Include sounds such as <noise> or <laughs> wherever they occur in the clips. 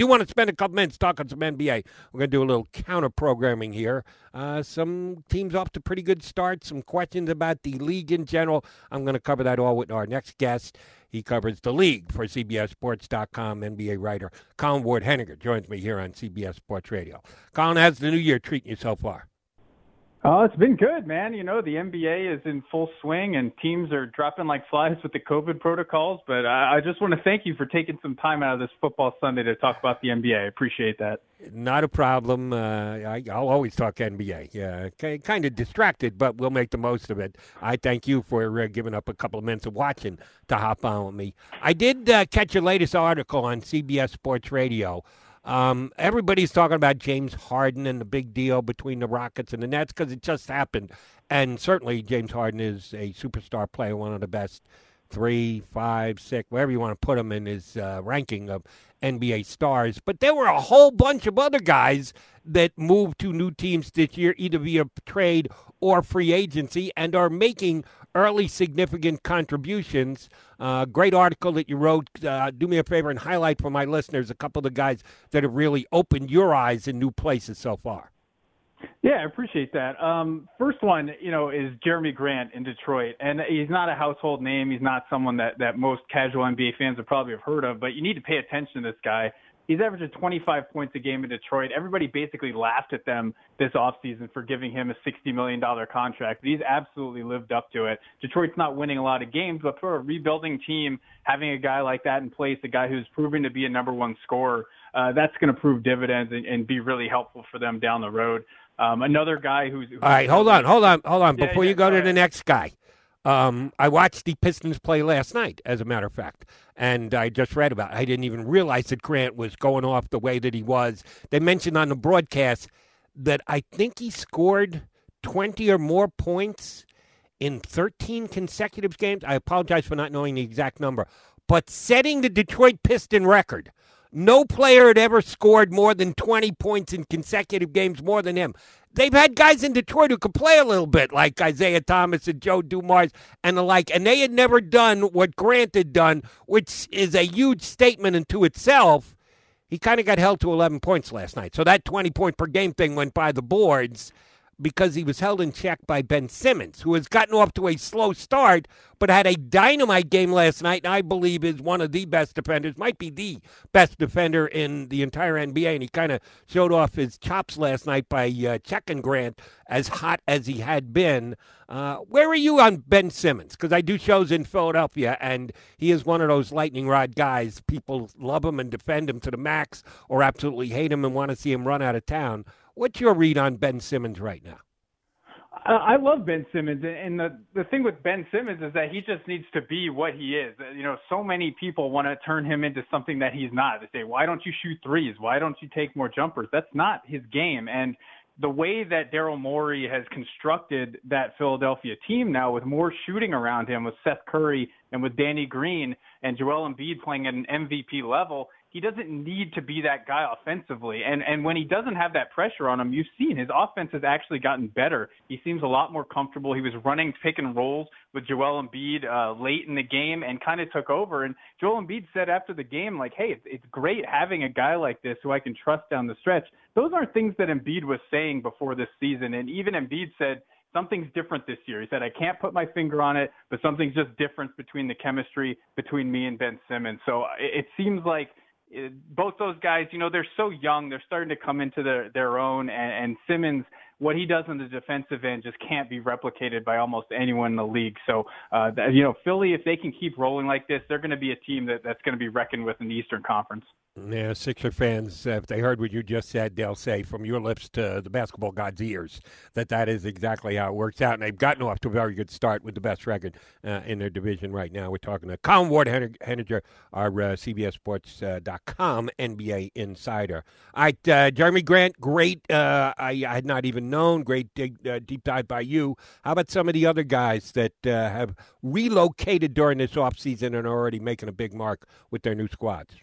Do want to spend a couple minutes talking some NBA. We're going to do a little counter programming here. Uh, some teams off to pretty good starts, some questions about the league in general. I'm going to cover that all with our next guest. He covers the league for CBSSports.com. NBA writer Colin Ward Henninger joins me here on CBS Sports Radio. Colin, how's the new year treating you so far? Oh, it's been good, man. You know, the NBA is in full swing and teams are dropping like flies with the COVID protocols. But I, I just want to thank you for taking some time out of this football Sunday to talk about the NBA. I appreciate that. Not a problem. Uh, I, will always talk NBA. Yeah, kind of distracted, but we'll make the most of it. I thank you for uh, giving up a couple of minutes of watching to hop on with me. I did uh, catch your latest article on CBS Sports Radio um, everybody's talking about James Harden and the big deal between the Rockets and the Nets because it just happened. And certainly, James Harden is a superstar player, one of the best three, five, six, wherever you want to put him in his uh, ranking of NBA stars. But there were a whole bunch of other guys that moved to new teams this year, either via trade or free agency, and are making early significant contributions. Uh, great article that you wrote. Uh, do me a favor and highlight for my listeners a couple of the guys that have really opened your eyes in new places so far. Yeah, I appreciate that. Um, first one, you know, is Jerami Grant in Detroit, and he's not a household name. He's not someone that that most casual NBA fans would probably have heard of, but you need to pay attention to this guy. He's averaging 25 points a game in Detroit. Everybody basically laughed at them this offseason for giving him a $60 million contract. He's absolutely lived up to it. Detroit's not winning a lot of games, but for a rebuilding team, having a guy like that in place, a guy who's proven to be a number one scorer, uh, that's going to prove dividends and, and be really helpful for them down the road. Um, another guy who's, who's all right. Hold on, hold on, hold on. Before yeah, you go to the next guy, um, I watched the Pistons play last night, as a matter of fact, and I just read about. it. I didn't even realize that Grant was going off the way that he was. They mentioned on the broadcast that I think he scored twenty or more points in thirteen consecutive games. I apologize for not knowing the exact number, but setting the Detroit Piston record. No player had ever scored more than 20 points in consecutive games more than him. They've had guys in Detroit who could play a little bit, like Isiah Thomas and Joe Dumars and the like, and they had never done what Grant had done, which is a huge statement into itself. He kind of got held to 11 points last night. So that 20 point per game thing went by the boards because he was held in check by Ben Simmons, who has gotten off to a slow start, but had a dynamite game last night, and I believe is one of the best defenders, might be the best defender in the entire NBA. And he kind of showed off his chops last night by uh, checking Grant as hot as he had been. Uh, where are you on Ben Simmons? Because I do shows in Philadelphia, and he is one of those lightning rod guys. People love him and defend him to the max, or absolutely hate him and want to see him run out of town. What's your read on Ben Simmons right now? I love Ben Simmons, and the the thing with Ben Simmons is that he just needs to be what he is. Uh, you know, so many people want to turn him into something that he's not. They say, "Why don't you shoot threes? Why don't you take more jumpers?" That's not his game, and the way that Daryl Morey has constructed that Philadelphia team now, with more shooting around him, with Seth Curry and with Danny Green and Joel Embiid playing at an MVP level, he doesn't need to be that guy offensively. And and when he doesn't have that pressure on him, you've seen his offense has actually gotten better. He seems a lot more comfortable. He was running pick and rolls with Joel Embiid uh, late in the game and kind of took over. And Joel Embiid said after the game, like, "Hey, it's, it's great having a guy like this who I can trust down the stretch." Those aren't things that Embiid was saying before this season. And even Embiid said something's different this year. He said, I can't put my finger on it, but something's just different between the chemistry between me and Ben Simmons. So it, it seems like both those guys, you know, they're so young. They're starting to come into their their own. And, and Simmons, what he does on the defensive end, just can't be replicated by almost anyone in the league. So, uh, you know, Philly, if they can keep rolling like this, they're going to be a team that that's going to be reckoned with in the Eastern Conference. Yeah, Sixer fans, if they heard what you just said, they'll say from your lips to the basketball god's ears that that is exactly how it works out. And they've gotten off to a very good start with the best record uh, in their division right now. We're talking to Colin Ward Henninger, our uh, CBSSports.com uh, NBA insider. All right, uh, Jerami Grant, great. Uh, I, I, had not even known. Great dig, uh, deep dive by you. How about some of the other guys that uh, have relocated during this offseason and are already making a big mark with their new squads?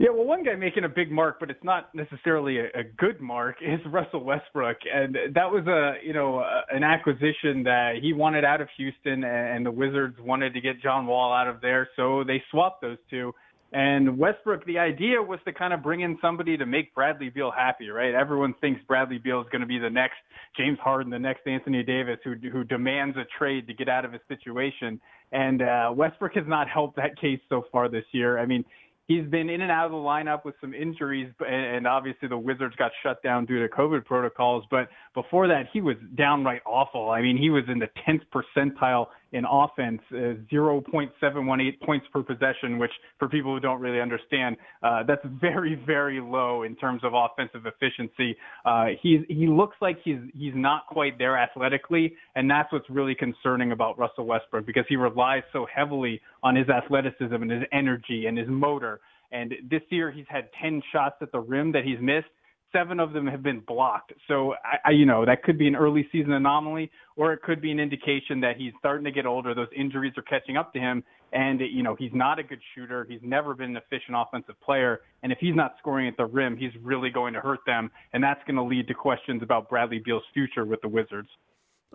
Yeah, well, one guy making a big mark, but it's not necessarily a, a good mark, <laughs> is Russell Westbrook, and that was a you know a, an acquisition that he wanted out of Houston, and the Wizards wanted to get John Wall out of there, so they swapped those two. And Westbrook, the idea was to kind of bring in somebody to make Bradley Beal happy, right? Everyone thinks Bradley Beal is going to be the next James Harden, the next Anthony Davis, who who demands a trade to get out of his situation. And uh, Westbrook has not helped that case so far this year. I mean, he's been in and out of the lineup with some injuries, and obviously the Wizards got shut down due to COVID protocols. But before that, he was downright awful. I mean, he was in the 10th percentile in offense, uh, 0.718 points per possession, which for people who don't really understand, uh, that's very, very low in terms of offensive efficiency. Uh, he's, he looks like he's, he's not quite there athletically, and that's what's really concerning about Russell Westbrook because he relies so heavily on his athleticism and his energy and his motor. And this year he's had 10 shots at the rim that he's missed seven of them have been blocked. So I, I, you know, that could be an early season anomaly, or it could be an indication that he's starting to get older. Those injuries are catching up to him, and you know, he's not a good shooter. He's never been an efficient offensive player, and if he's not scoring at the rim, he's really going to hurt them, and that's going to lead to questions about Bradley Beal's future with the Wizards.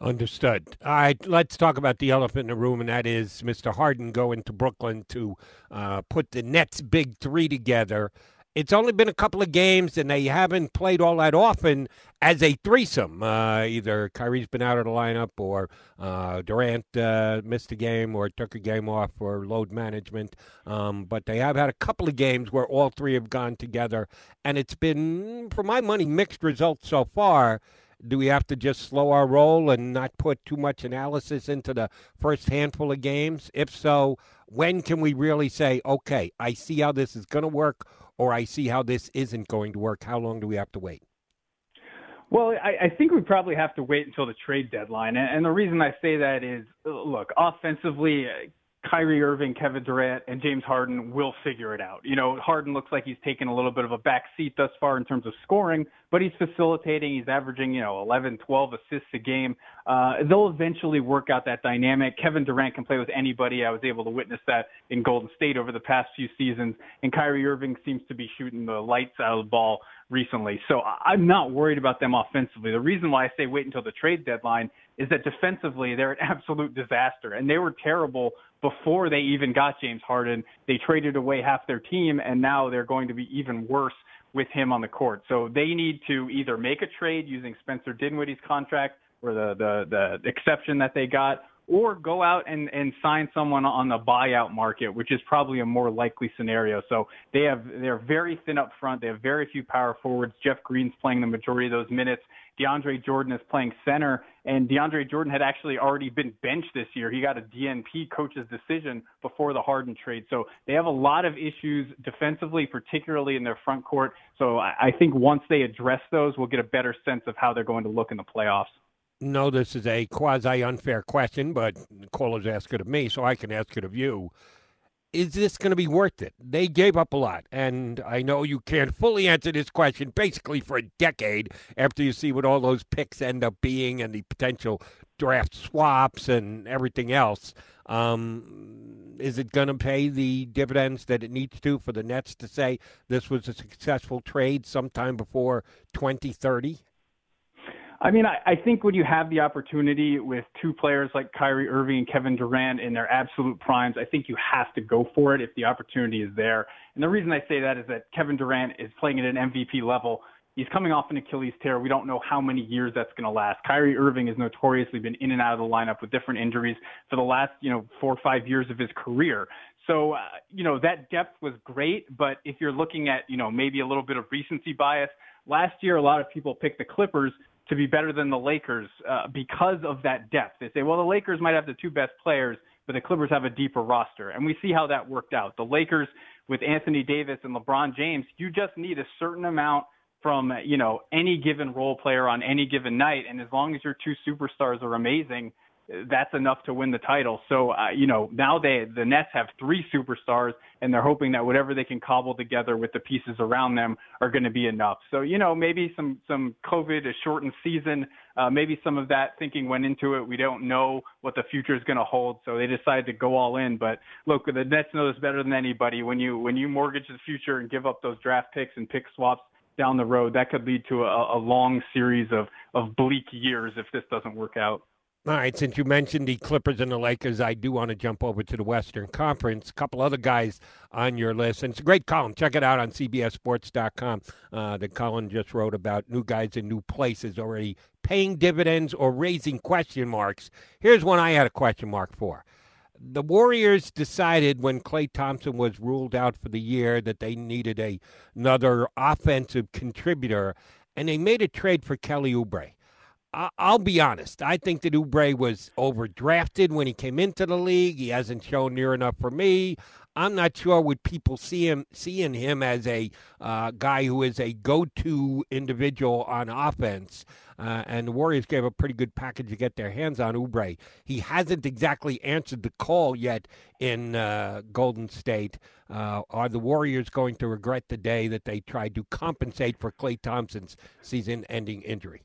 Understood. All right, let's talk about the elephant in the room, and that is Mr. Harden going to Brooklyn to uh, put the Nets' big three together it's only been a couple of games, and they haven't played all that often as a threesome. Uh, either Kyrie's been out of the lineup, or uh, Durant uh, missed a game, or took a game off for load management. Um, but they have had a couple of games where all three have gone together, and it's been, for my money, mixed results so far. Do we have to just slow our roll and not put too much analysis into the first handful of games? If so, when can we really say, okay, I see how this is going to work? or I see how this isn't going to work? How long do we have to wait? Well, I, I think we probably have to wait until the trade deadline. And, and the reason I say that is, look, offensively, Kyrie Irving, Kevin Durant, and James Harden will figure it out. You know, Harden looks like he's taken a little bit of a back seat thus far in terms of scoring, but he's facilitating. He's averaging, you know, 11, 12 assists a game. Uh, they'll eventually work out that dynamic. Kevin Durant can play with anybody. I was able to witness that in Golden State over the past few seasons. And Kyrie Irving seems to be shooting the lights out of the ball recently. So I'm not worried about them offensively. The reason why I say wait until the trade deadline is that defensively they're an <laughs> absolute disaster and they were terrible before they even got James Harden. They traded away half their team and now they're going to be even worse with him on the court. So they need to either make a trade using Spencer Dinwiddie's contract or the the the exception that they got or go out and, and sign someone on the buyout market, which is probably a more likely scenario. So they have they're very thin up front. They have very few power forwards. Jeff Green's playing the majority of those minutes. DeAndre Jordan is playing center, and DeAndre Jordan had actually already been benched this year. He got a DNP coach's decision before the Harden trade. So they have a lot of issues defensively, particularly in their front court. So I, I think once they address those, we'll get a better sense of how they're going to look in the playoffs know this is a quasi unfair question, but callers ask it of me, so I can ask it of you. Is this going to be worth it? They gave up a lot, and I know you can't fully answer this question basically for a decade after you see what all those picks end up being and the potential draft swaps and everything else. Um, is it going to pay the dividends that it needs to for the Nets to say this was a successful trade sometime before 2030? I mean, I, I think when you have the opportunity with two players like Kyrie Irving and Kevin Durant in their absolute primes, I think you have to go for it if the opportunity is there. And the reason I say that is that Kevin Durant is playing at an MVP level. He's coming off an Achilles tear. We don't know how many years that's going to last. Kyrie Irving has notoriously been in and out of the lineup with different injuries for the last, you know, four or five years of his career. So, uh, you know, that depth was great, but if you're looking at, you know, maybe a little bit of recency bias, last year a lot of people picked the Clippers to be better than the Lakers uh, because of that depth. They say, well, the Lakers might have the two best players, but the Clippers have a deeper roster. And we see how that worked out. The Lakers with Anthony Davis and LeBron James, you just need a certain amount from, you know, any given role player on any given night. And as long as your two superstars are amazing, that's enough to win the title. So, uh, you know, now they the Nets have three superstars, and they're hoping that whatever they can cobble together with the pieces around them are going to be enough. So, you know, maybe some some COVID, a shortened season, uh, maybe some of that thinking went into it. We don't know what the future is going to hold, so they decided to go all in. But look, the Nets know this better than anybody. When you when you mortgage the future and give up those draft picks and pick swaps down the road, that could lead to a, a long series of of bleak years if this doesn't work out. All right, since you mentioned the Clippers and the Lakers, I do want to jump over to the Western Conference. A couple other guys on your list, and it's a great column. Check it out on CBSSports.com. Uh, the column just wrote about new guys in new places already paying dividends or raising question marks. Here's one I had a question mark for. The Warriors decided when Klay Thompson was ruled out for the year that they needed a, another offensive contributor, and they made a trade for Kelly Oubre. I'll be honest. I think that Oubre was overdrafted when he came into the league. He hasn't shown near enough for me. I'm not sure would people see him seeing him as a uh, guy who is a go-to individual on offense. Uh, and the Warriors gave a pretty good package to get their hands on Oubre. He hasn't exactly answered the call yet in uh, Golden State. Uh, are the Warriors going to regret the day that they tried to compensate for Klay Thompson's season-ending injury?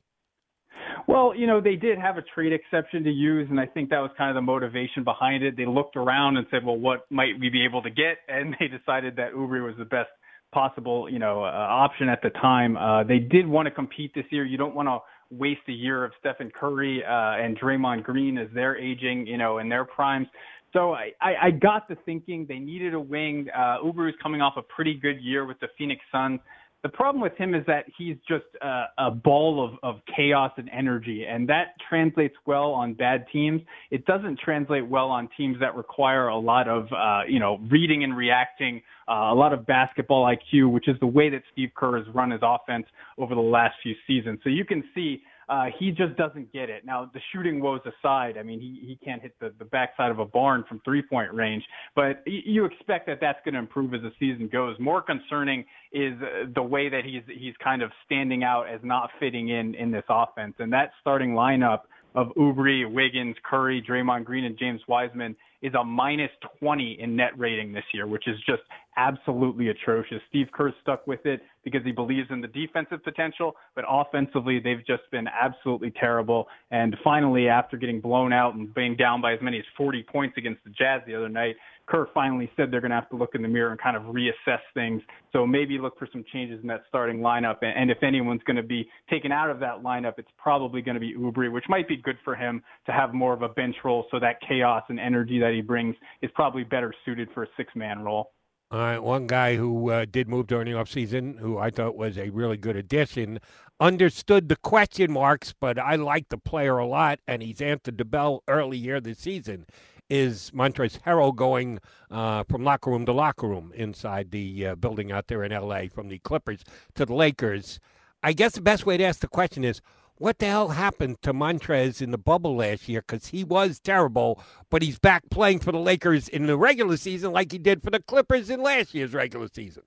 Well, you know, they did have a trade exception to use, and I think that was kind of the motivation behind it. They looked around and said, well, what might we be able to get? And they decided that Oubre was the best possible, you know, uh, option at the time. Uh, they did want to compete this year. You don't want to waste a year of Stephen Curry uh, and Draymond Green as they're aging, you know, in their primes. So I, I, I got the thinking they needed a wing. Uh, Oubre is coming off a pretty good year with the Phoenix Suns. The problem with him is that he's just a, a ball of, of chaos and energy, and that translates well on bad teams. It doesn't translate well on teams that require a lot of, uh, you know, reading and reacting, uh, a lot of basketball IQ, which is the way that Steve Kerr has run his offense over the last few seasons. So you can see uh, he just doesn't get it. Now, the shooting woes aside, I mean, he, he can't hit the, the backside of a barn from three point range, but you expect that that's going to improve as the season goes. More concerning is uh, the way that he's, he's kind of standing out as not fitting in in this offense. And that starting lineup of Oubre, Wiggins, Curry, Draymond Green, and James Wiseman is a minus 20 in net rating this year, which is just absolutely atrocious. Steve Kerr stuck with it because he believes in the defensive potential, but offensively, they've just been absolutely terrible. And finally, after getting blown out and being down by as many as 40 points against the Jazz the other night, Kerr finally said they're going to have to look in the mirror and kind of reassess things. So maybe look for some changes in that starting lineup. And if anyone's going to be taken out of that lineup, it's probably going to be Oubre, which might be good for him to have more of a bench role. So that chaos and energy that he brings is probably better suited for a six man role. All right, one guy who uh, did move during the offseason, who I thought was a really good addition, understood the question marks, but I like the player a lot, and he's answered the bell early here this season is Montrezl Harrell going uh, from locker room to locker room inside the uh, building out there in L.A. from the Clippers to the Lakers. I guess the best way to ask the question is, what the hell happened to Montrez in the bubble last year? Because he was terrible, but he's back playing for the Lakers in the regular season like he did for the Clippers in last year's regular season.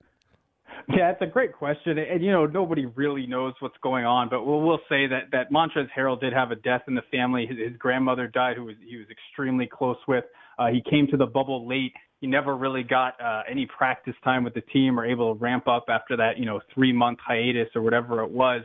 Yeah, it's a great question, and you know nobody really knows what's going on. But we'll, we'll say that that Montrez Harrell did have a death in the family. His, his grandmother died, who was he was extremely close with. Uh, he came to the bubble late. He never really got uh, any practice time with the team or able to ramp up after that, you know, three month hiatus or whatever it was.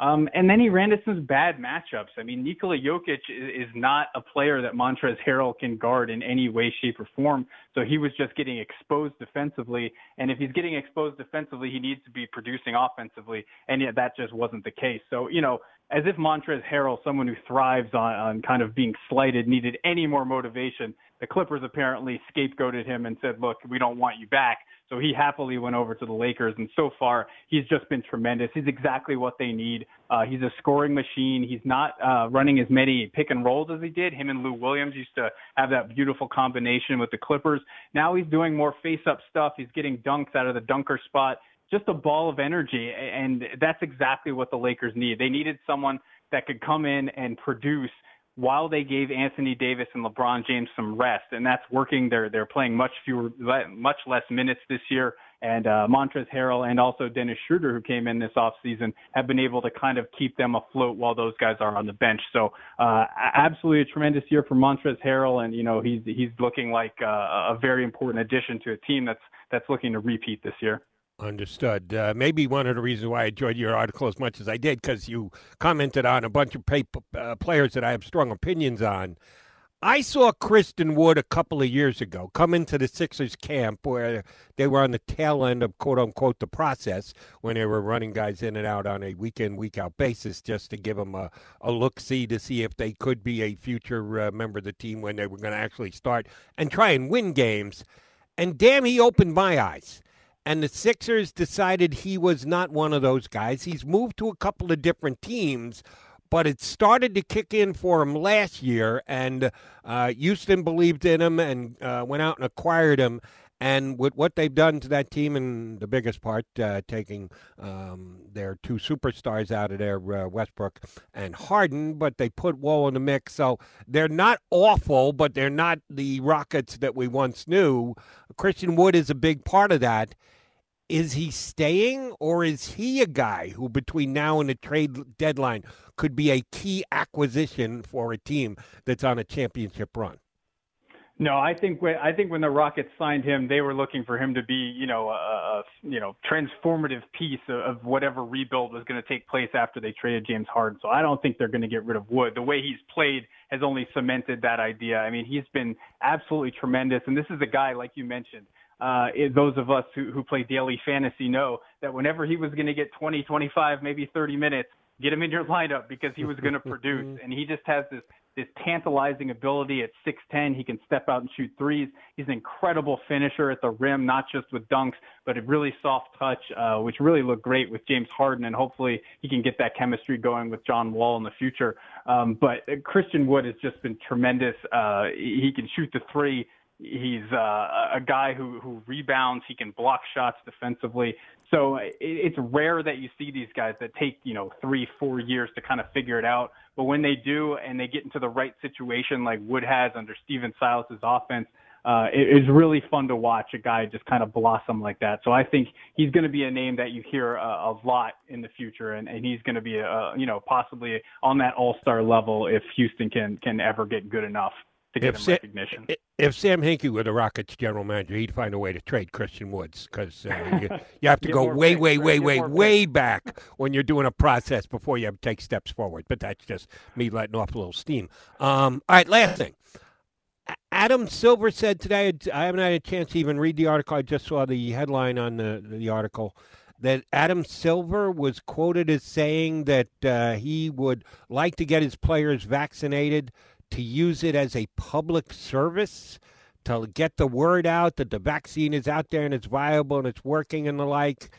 Um, and then he ran into some bad matchups. I mean, Nikola Jokic is, is not a player that Montrezl Harrell can guard in any way, shape, or form. So he was just getting exposed defensively. And if he's getting exposed defensively, he needs to be producing offensively. And yet that just wasn't the case. So, you know, as if Montrezl Harrell, someone who thrives on, on kind of being slighted, needed any more motivation. The Clippers apparently scapegoated him and said, "Look, we don't want you back." So he happily went over to the Lakers, and so far he's just been tremendous. He's exactly what they need. Uh, he's a scoring machine. He's not uh, running as many pick and rolls as he did. Him and Lou Williams used to have that beautiful combination with the Clippers. Now he's doing more face-up stuff. He's getting dunks out of the dunker spot. Just a ball of energy, and that's exactly what the Lakers need. They needed someone that could come in and produce while they gave Anthony Davis and LeBron James some rest, and that's working. They're they're playing much fewer, much less minutes this year. And uh, Montrezl Harrell and also Dennis Schroeder, who came in this offseason, have been able to kind of keep them afloat while those guys are on the bench. So, uh, absolutely a tremendous year for Montrezl Harrell, and you know he's he's looking like uh, a very important addition to a team that's that's looking to repeat this year. Understood. Uh, maybe one of the reasons why I enjoyed your article as much as I did, because you commented on a bunch of uh, players that I have strong opinions on. I saw Christian Wood a couple of years ago come into the Sixers camp where they were on the tail end of quote unquote the process when they were running guys in and out on a week in, week out basis just to give them a, a look see to see if they could be a future uh, member of the team when they were going to actually start and try and win games. And damn, he opened my eyes and the Sixers decided he was not one of those guys. He's moved to a couple of different teams, but it started to kick in for him last year, and uh, Houston believed in him and uh, went out and acquired him. And with what they've done to that team, and the biggest part, uh, taking um, their two superstars out of there, uh, Westbrook and Harden, but they put Wall in the mix. So they're not awful, but they're not the Rockets that we once knew. Christian Wood is a big part of that is he staying or is he a guy who between now and the trade deadline could be a key acquisition for a team that's on a championship run? No, I think when I think when the Rockets signed him, they were looking for him to be, you know, a, you know transformative piece of, of whatever rebuild was going to take place after they traded James Harden. So I don't think they're going to get rid of Wood. The way he's played has only cemented that idea. I mean, he's been absolutely tremendous, and this is a guy like you mentioned uh, those of us who, who play daily fantasy know that whenever he was going to get 20, 25, maybe 30 minutes, get him in your lineup because he was going <laughs> to produce. and he just has this this tantalizing ability at 6'10. He can step out and shoot threes. He's an incredible finisher at the rim, not just with dunks, but a really soft touch, uh, which really looked great with James Harden. And hopefully he can get that chemistry going with John Wall in the future. Um, but Christian Wood has just been tremendous. Uh, he can shoot the three. He's uh, a guy who, who rebounds. He can block shots defensively. So it, it's rare that you see these guys that take, you know, three, four years to kind of figure it out. But when they do and they get into the right situation like Wood has under Stephen Silas's offense, uh, it is really fun to watch a guy just kind of blossom like that. So I think he's going to be a name that you hear a, a lot in the future, and, and he's going to be, a, you know, possibly on that All Star level if Houston can can ever get good enough to get if him Sa- recognition. If Sam Hinkie were the Rockets general manager, he'd find a way to trade Christian Woods because uh, you, <laughs> you, have to go way, way, way, way, way <laughs> back when you're doing a process before you take steps forward. But that's just me letting off a little steam. Um, all right, last thing. Adam Silver said today, I haven't had a chance to even read the article. I just saw the headline on the, the article that Adam Silver was quoted as saying that uh, he would like to get his players vaccinated to use it as a public service to get the word out that the vaccine is out there and it's viable and it's working and the like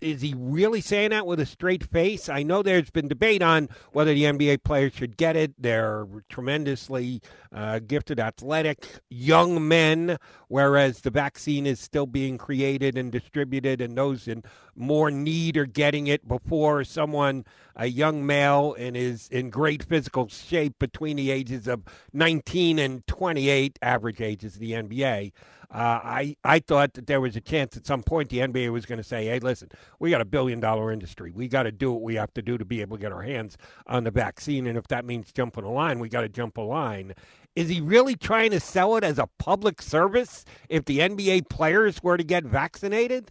is he really saying that with a straight face? I know there's been debate on whether the NBA players should get it. They're tremendously uh, gifted, athletic young men, whereas the vaccine is still being created and distributed, and those in more need are getting it before someone, a young male, and is in great physical shape between the ages of 19 and 28, average ages of the NBA. Uh, I I thought that there was a chance at some point the NBA was going to say, "Hey, listen, we got a billion dollar industry. We got to do what we have to do to be able to get our hands on the vaccine, and if that means jumping a line, we got to jump a line." Is he really trying to sell it as a public service if the NBA players were to get vaccinated?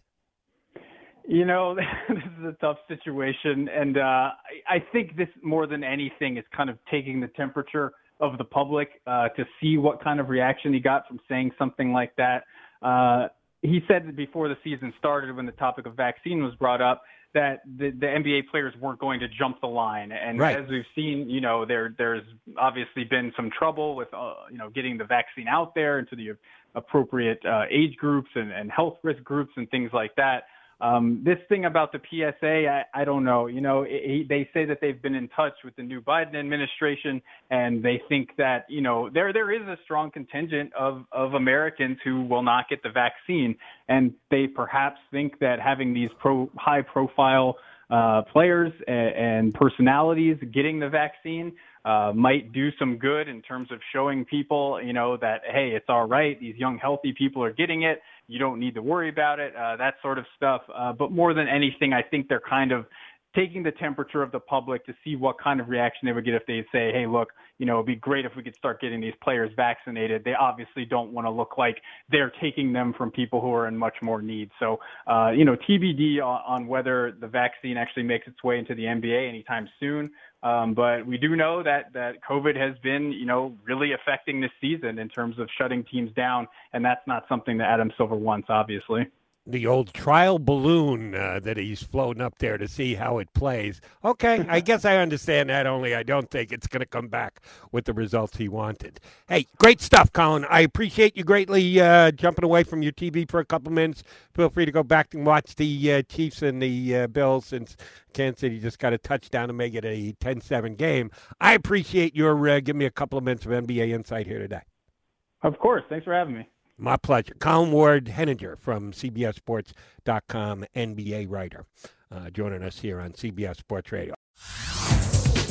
You know, <laughs> this is a tough situation, and uh, I think this more than anything is kind of taking the temperature of the public uh, to see what kind of reaction he got from saying something like that. Uh, he said before the season started, when the topic of vaccine was brought up, that the, the NBA players weren't going to jump the line. And Right. as we've seen, you know, there there's obviously been some trouble with uh, you know getting the vaccine out there into the appropriate uh, age groups and, and health risk groups and things like that. Um, this thing about the PSA, I, I don't know. You know, it, it- they say that they've been in touch with the new Biden administration, and they think that you know there there is a strong contingent of of Americans who will not get the vaccine, and they perhaps think that having these pro high profile uh, players and, and personalities getting the vaccine uh, might do some good in terms of showing people, you know, that hey, it's all right. These young, healthy people are getting it. You don't need to worry about it. Uh, that sort of stuff. Uh, but more than anything, I think they're kind of taking the temperature of the public to see what kind of reaction they would get if they say, hey, look, you know, it'd be great if we could start getting these players vaccinated. They obviously don't want to look like they're taking them from people who are in much more need. So, uh, you know, TBD on, on whether the vaccine actually makes its way into the NBA anytime soon. Um, but we do know that that COVID has been, you know, really affecting this season in terms of shutting teams down, and that's not something that Adam Silver wants, obviously. The old trial balloon uh, that he's floating up there to see how it plays. Okay, I <laughs> guess I understand that. Only I don't think it's going to come back with the results he wanted. Hey, great stuff, Colin. I appreciate you greatly uh, jumping away from your TV for a couple minutes. Feel free to go back and watch the uh, Chiefs and the uh, Bills since Kansas City just got a touchdown to make it a 10-7 game. I appreciate your uh, giving me a couple of minutes of NBA insight here today. Of course. Thanks for having me. My pleasure. Colin Ward Henninger from CBSSports.com, NBA writer, uh, joining us here on CBS Sports Radio.